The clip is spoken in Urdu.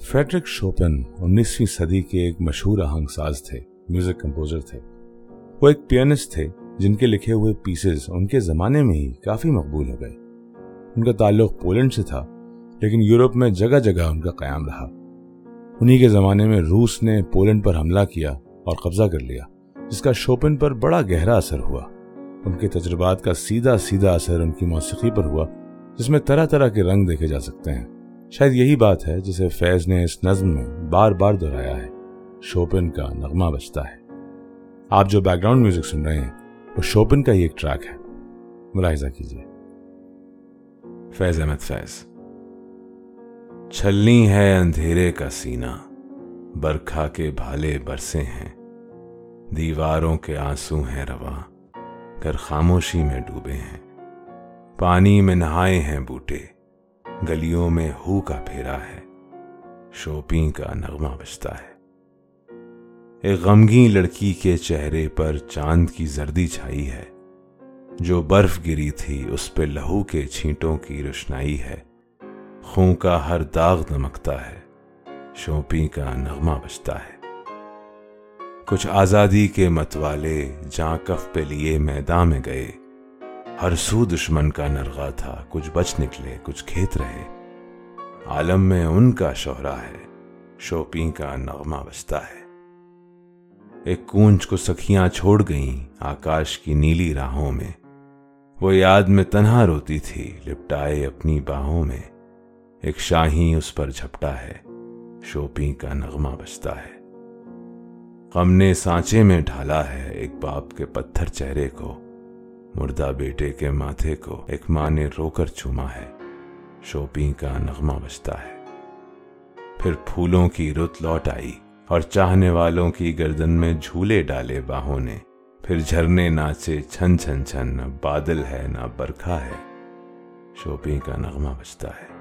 فریڈرک شوپن انیسویں صدی کے ایک مشہور آہنگ ساز تھے میوزک کمپوزر تھے۔ وہ ایک پیانس تھے جن کے لکھے ہوئے پیسز ان کے زمانے میں ہی کافی مقبول ہو گئے۔ ان کا تعلق پولینڈ سے تھا، لیکن یورپ میں جگہ جگہ ان کا قیام رہا۔ انہی کے زمانے میں روس نے پولینڈ پر حملہ کیا اور قبضہ کر لیا، جس کا شوپن پر بڑا گہرا اثر ہوا۔ ان کے تجربات کا سیدھا سیدھا اثر ان کی موسیقی پر ہوا، جس میں طرح طرح کے رنگ دیکھے جا سکتے ہیں۔ شاید یہی بات ہے جسے فیض نے اس نظم میں بار بار دہرایا ہے۔ شوپن کا نغمہ بجتا ہے۔ آپ جو بیک گراؤنڈ میوزک سن رہے ہیں، وہ شوپن کا ہی ایک ٹریک ہے۔ ملاحظہ کیجیے۔ فیض احمد فیض۔ چھلنی ہے اندھیرے کا سینہ، برکھا کے بھالے برسے ہیں۔ دیواروں کے آنسو ہیں رواں گر خاموشی میں ڈوبے ہیں۔ پانی میں نہائے ہیں بوٹے۔ گلیوں میں ہو کا پھیرا ہے۔ شوپی کا نغمہ بجتا ہے۔ ایک غمگی لڑکی کے چہرے پر چاند کی زردی چھائی ہے۔ جو برف گری تھی، اس پہ لہو کے چھینٹوں کی روشنائی ہے۔ خون کا ہر داغ دمکتا ہے۔ شوپی کا نغمہ بجتا ہے۔ کچھ آزادی کے متوالے جاں کف پہ لیے میدان میں گئے۔ ہر سو دشمن کا نرغا تھا، کچھ بچ نکلے، کچھ کھیت رہے۔ عالم میں ان کا شہرا ہے شوپی کا نغمہ بچتا ہے۔ ایک کونچ کو سکھیاں چھوڑ گئیں آکاش کی نیلی راہوں میں۔ وہ یاد میں تنہا روتی تھی، لپٹائے اپنی باہوں میں۔ ایک شاہی اس پر جھپٹا ہے شوپی کا نغمہ بچتا ہے۔ غم نے سانچے میں ڈھالا ہے، ایک باپ کے پتھر چہرے کو۔ مردہ بیٹے کے ماتھے کو ایک ماں نے رو کر چوما ہے۔ شوپی کا نغمہ بجتا ہے۔ پھر پھولوں کی رت لوٹ آئی اور چاہنے والوں کی گردن میں جھولے ڈالے باہوں نے۔ پھر جھرنے ناچے چھن چھن چھن، نہ بادل ہے، نہ برکھا ہے۔ شوپی کا نغمہ بجتا ہے۔